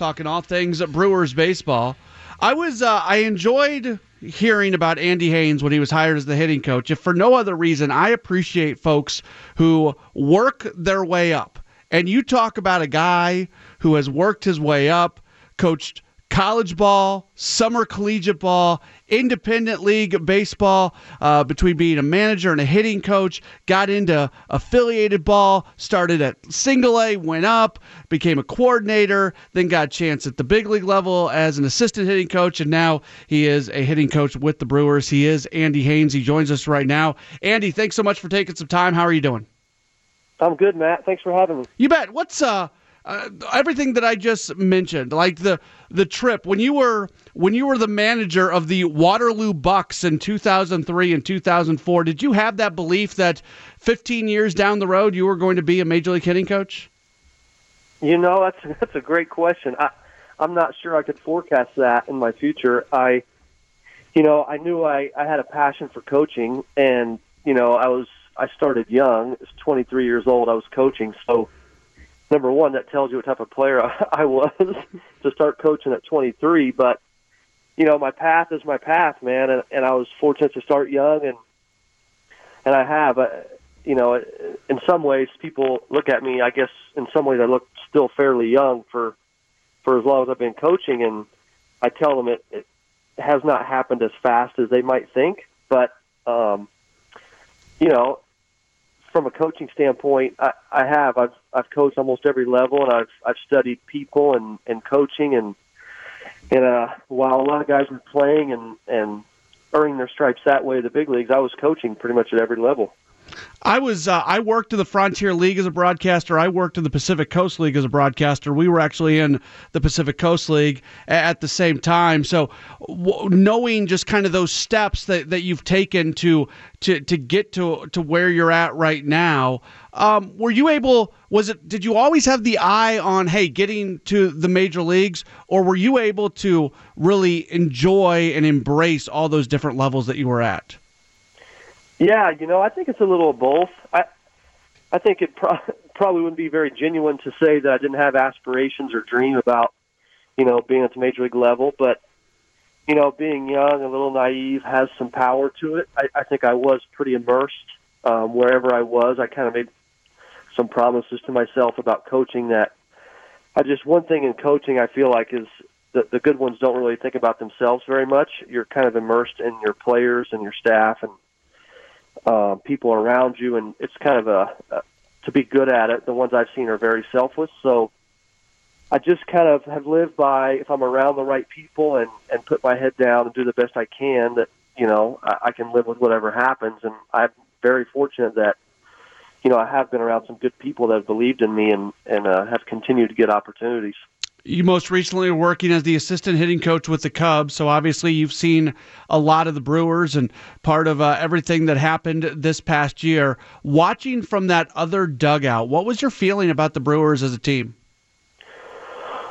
talking all things Brewers baseball. I was uh, I enjoyed hearing about Andy Haines when he was hired as the hitting coach. If for no other reason, I appreciate folks who work their way up. And you talk about a guy who has worked his way up, coached college ball, summer collegiate ball, independent league baseball, uh, between being a manager and a hitting coach, got into affiliated ball, started at single A, went up, became a coordinator, then got a chance at the big league level as an assistant hitting coach, and now he is a hitting coach with the Brewers. He is Andy Haines. He joins us right now. Andy, thanks so much for taking some time. How are you doing? I'm good, Matt. Thanks for having me. You bet. What's uh uh, everything that I just mentioned, like the the trip when you were when you were the manager of the Waterloo Bucks in 2003 and 2004, did you have that belief that 15 years down the road you were going to be a major league hitting coach? You know, that's that's a great question. I I'm not sure I could forecast that in my future. I you know, I knew I I had a passion for coaching and, you know, I was I started young. I was 23 years old. I was coaching, so number one, that tells you what type of player I was to start coaching at 23. But you know, my path is my path, man, and, and I was fortunate to start young, and and I have, uh, you know, in some ways, people look at me. I guess in some ways, I look still fairly young for for as long as I've been coaching, and I tell them it, it has not happened as fast as they might think, but um, you know, from a coaching standpoint, I, I have. I've I've coached almost every level, and I've I've studied people and and coaching, and and uh, while a lot of guys were playing and and earning their stripes that way, in the big leagues, I was coaching pretty much at every level. I was uh, I worked in the Frontier League as a broadcaster. I worked in the Pacific Coast League as a broadcaster. We were actually in the Pacific Coast League at the same time. So w- knowing just kind of those steps that, that you've taken to to to get to to where you're at right now, um, were you able? Was it? Did you always have the eye on hey getting to the major leagues, or were you able to really enjoy and embrace all those different levels that you were at? Yeah, you know, I think it's a little of both. I I think it pro- probably wouldn't be very genuine to say that I didn't have aspirations or dream about, you know, being at the major league level. But you know, being young, a little naive, has some power to it. I, I think I was pretty immersed um, wherever I was. I kind of made some promises to myself about coaching that I just one thing in coaching I feel like is the, the good ones don't really think about themselves very much. You're kind of immersed in your players and your staff and uh, people around you, and it's kind of a, a to be good at it. The ones I've seen are very selfless, so I just kind of have lived by if I'm around the right people and and put my head down and do the best I can. That you know I, I can live with whatever happens, and I'm very fortunate that you know I have been around some good people that have believed in me and and uh, have continued to get opportunities you most recently working as the assistant hitting coach with the Cubs. So obviously you've seen a lot of the Brewers and part of uh, everything that happened this past year. Watching from that other dugout, what was your feeling about the Brewers as a team?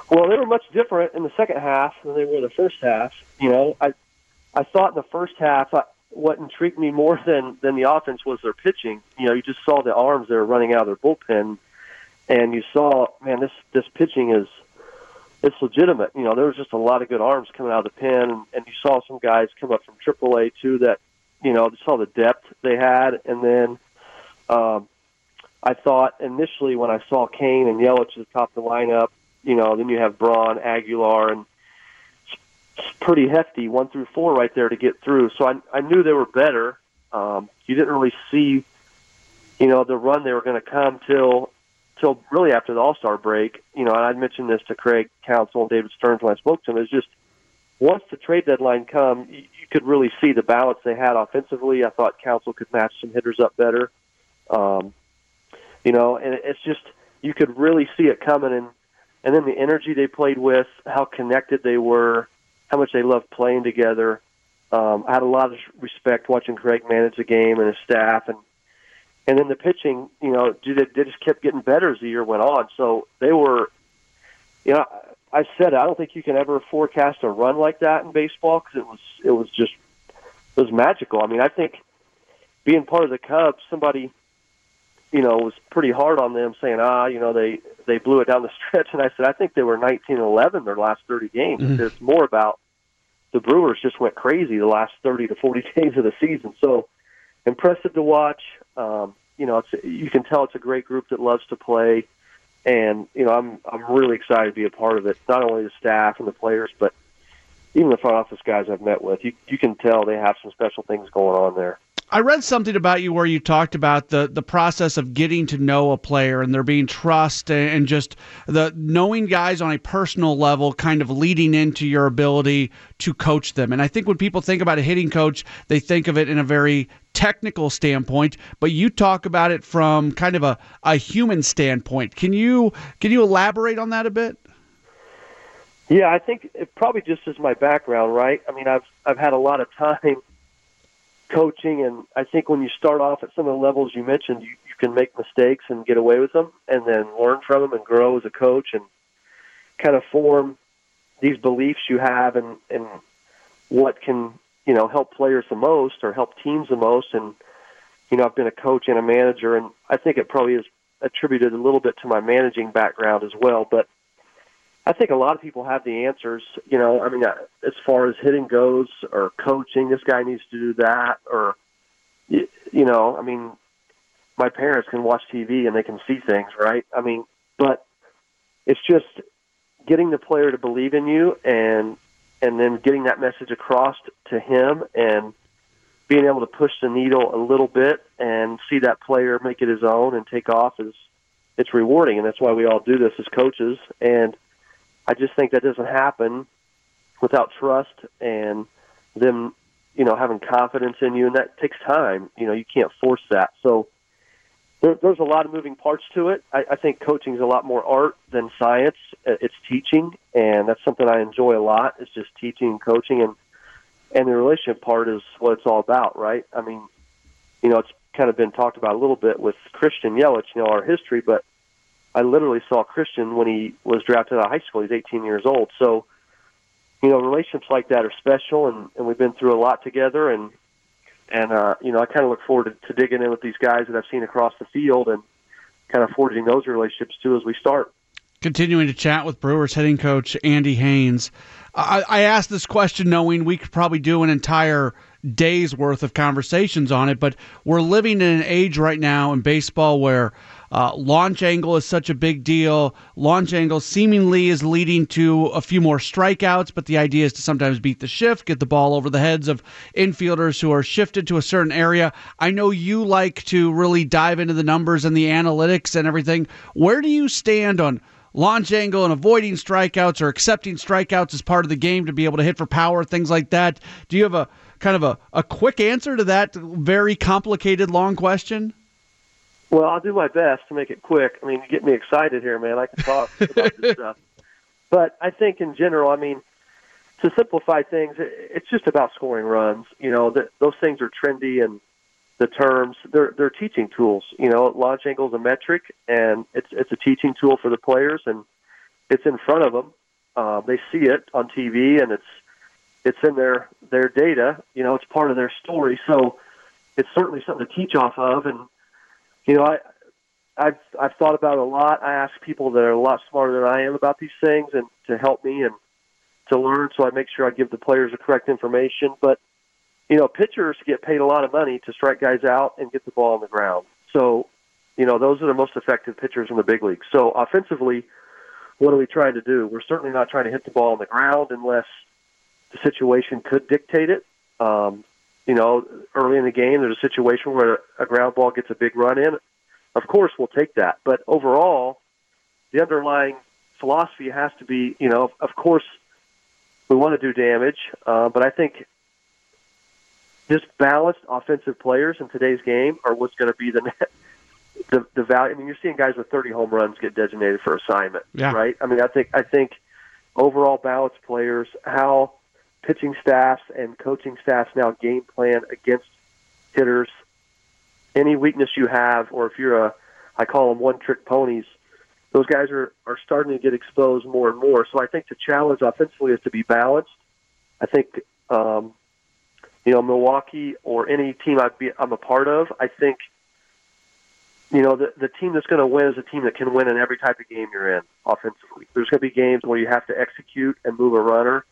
Well, they were much different in the second half than they were the first half. You know, I I thought in the first half I, what intrigued me more than than the offense was their pitching. You know, you just saw the arms they were running out of their bullpen, and you saw, man, this this pitching is it's legitimate. You know, there was just a lot of good arms coming out of the pen, and, and you saw some guys come up from AAA too that, you know, you saw the depth they had, and then um, I thought initially when I saw Cain and Yelich at the top of the lineup, you know, then you have Braun, Aguilar, and it's pretty hefty one through four right there to get through. So I I knew they were better. Um, you didn't really see, you know, the run they were going to come till till really after the All Star break. You know, and I mentioned this to Craig Counsell and David Stearns when I spoke to him. Is just once the trade deadline come, you, you could really see the balance they had offensively. I thought Counsell could match some hitters up better. Um, you know, and it's just you could really see it coming, and and then the energy they played with, how connected they were, how much they loved playing together. Um, I had a lot of respect watching Craig manage the game and his staff, and and then the pitching, you know, they just kept getting better as the year went on. So they were, you know, I said I don't think you can ever forecast a run like that in baseball because it was it was just it was magical. I mean, I think being part of the Cubs, somebody, you know, was pretty hard on them, saying, ah, you know, they they blew it down the stretch, and I said, I think they were 19 and 11 their last 30 games. Mm-hmm. It's more about the Brewers just went crazy the last 30 to 40 days of the season. So impressive to watch. Um, you know, it's you can tell it's a great group that loves to play, and you know, I'm I'm really excited to be a part of it. Not only the staff and the players, but even the front office guys I've met with. You you can tell they have some special things going on there. I read something about you where you talked about the the process of getting to know a player and there being trust and just the knowing guys on a personal level kind of leading into your ability to coach them. And I think when people think about a hitting coach, they think of it in a very technical standpoint, but you talk about it from kind of a, a human standpoint. Can you can you elaborate on that a bit? Yeah, I think it probably just is my background, right? I mean, I've I've had a lot of time coaching, and I think when you start off at some of the levels you mentioned, you, you can make mistakes and get away with them, and then learn from them and grow as a coach, and kind of form these beliefs you have, and and what can you know help players the most or help teams the most. And you know, I've been a coach and a manager, and I think it probably is attributed a little bit to my managing background as well, but I think a lot of people have the answers. You know, I mean, uh, as far as hitting goes or coaching, this guy needs to do that, or you know, I mean, my parents can watch TV and they can see things, right? I mean, but it's just getting the player to believe in you and and then getting that message across to him and being able to push the needle a little bit and see that player make it his own and take off is it's rewarding and that's why we all do this as coaches and I just think that doesn't happen without trust and them, you know, having confidence in you, and that takes time. You know, you can't force that. So there, there's a lot of moving parts to it. I, I think coaching is a lot more art than science. Uh, it's teaching, and that's something I enjoy a lot. It's just teaching and coaching, and and the relationship part is what it's all about, right? I mean, you know, it's kind of been talked about a little bit with Christian Yelich, you know, our history, but I literally saw Christian when he was drafted out of high school. He's 18 years old. So, you know, relationships like that are special, and, and we've been through a lot together. And and uh, you know, I kind of look forward to, to digging in with these guys that I've seen across the field and kind of forging those relationships too as we start. Continuing to chat with Brewers hitting coach Andy Haines. I, I asked this question knowing we could probably do an entire day's worth of conversations on it, but we're living in an age right now in baseball where uh, launch angle is such a big deal. Launch angle seemingly is leading to a few more strikeouts, but the idea is to sometimes beat the shift, get the ball over the heads of infielders who are shifted to a certain area. I know you like to really dive into the numbers and the analytics and everything. Where do you stand on? launch angle and avoiding strikeouts or accepting strikeouts as part of the game to be able to hit for power, things like that. Do you have a kind of a, a quick answer to that very complicated long question? Well, I'll do my best to make it quick. I mean, you get me excited here, man. I can talk about this stuff. But I think in general, I mean, to simplify things, it's just about scoring runs. You know, that those things are trendy and the terms they're they're teaching tools. You know, launch angle is a metric, and it's it's a teaching tool for the players, and it's in front of them. Uh, they see it on TV, and it's it's in their their data. You know, it's part of their story. So it's certainly something to teach off of, and you know, I I've I've thought about it a lot. I ask people that are a lot smarter than I am about these things and to help me and to learn. So I make sure I give the players the correct information. But you know, pitchers get paid a lot of money to strike guys out and get the ball on the ground. So you know, those are the most effective pitchers in the big leagues. So offensively, what are we trying to do? We're certainly not trying to hit the ball on the ground unless the situation could dictate it. Um, you know, early in the game, there's a situation where a ground ball gets a big run in. Of course, we'll take that. But overall, the underlying philosophy has to be, you know, of course, we want to do damage, uh, but I think just balanced offensive players in today's game are what's going to be the net, the the value. I mean, you're seeing guys with 30 home runs get designated for assignment, yeah. right? I mean, I think I think overall balanced players, how pitching staffs and coaching staffs now game plan against hitters. Any weakness you have, or if you're a, I call them one trick ponies, those guys are, are starting to get exposed more and more. So I think the challenge offensively is to be balanced. I think, um, you know, Milwaukee or any team I'd be, I'm a part of, I think you know, the the team that's going to win is a team that can win in every type of game you're in offensively. There's going to be games where you have to execute and move a runner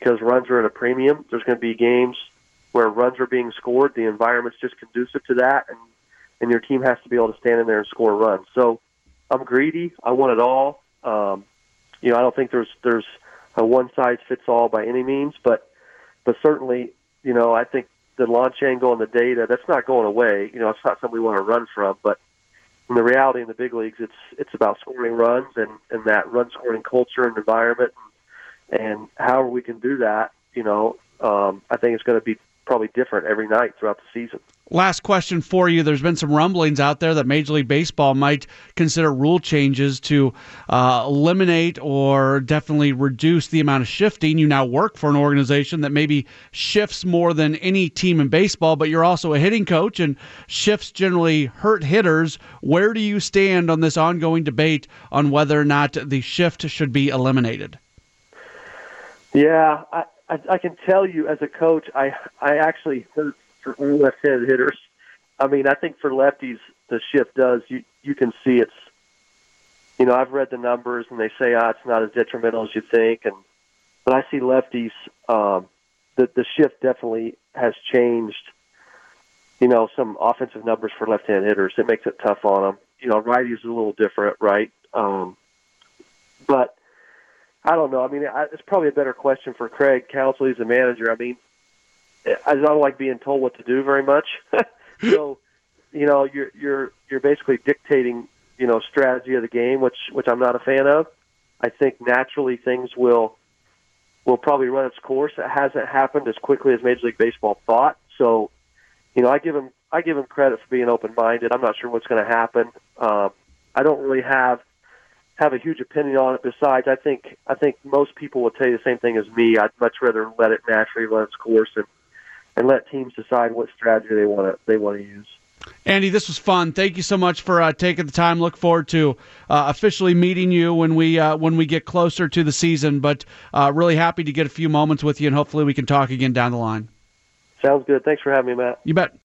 because runs are at a premium. There's going to be games where runs are being scored. The environment's just conducive to that, and and your team has to be able to stand in there and score runs. So I'm greedy. I want it all. Um, you know, I don't think there's there's a one size fits all by any means, but but certainly, you know, I think the launch angle and the data that's not going away. You know, it's not something we want to run from, but in the reality in the big leagues, it's it's about scoring runs and and that run scoring culture and environment, and, and however we can do that. You know, um, I think it's going to be probably different every night throughout the season. Last question for you. There's been some rumblings out there that Major League Baseball might consider rule changes to uh, eliminate or definitely reduce the amount of shifting. You now work for an organization that maybe shifts more than any team in baseball, but you're also a hitting coach, and shifts generally hurt hitters. Where do you stand on this ongoing debate on whether or not the shift should be eliminated? Yeah, I, I, I can tell you as a coach, I I actually hurt for left-handed hitters. I mean, I think for lefties, the shift does. You you can see it's. You know, I've read the numbers, and they say, ah, it's not as detrimental as you think, and but I see lefties. Um, the the shift definitely has changed. You know, some offensive numbers for left-handed hitters. It makes it tough on them. You know, righties is a little different, right? Um, but I don't know. I mean, it's probably a better question for Craig Counsell. He's the manager. I mean, I don't like being told what to do very much. so, you know, you're you're you're basically dictating, you know, strategy of the game, which which I'm not a fan of. I think naturally things will will probably run its course. It hasn't happened as quickly as Major League Baseball thought. So, you know, I give him I give him credit for being open minded. I'm not sure what's going to happen. Um, I don't really have have a huge opinion on it. Besides, I think I think most people will tell you the same thing as me. I'd much rather let it naturally run its course and and let teams decide what strategy they want to they want to use. Andy, this was fun. Thank you so much for uh, taking the time. Look forward to uh, officially meeting you when we uh, when we get closer to the season. But uh, really happy to get a few moments with you, and hopefully we can talk again down the line. Sounds good. Thanks for having me, Matt. You bet.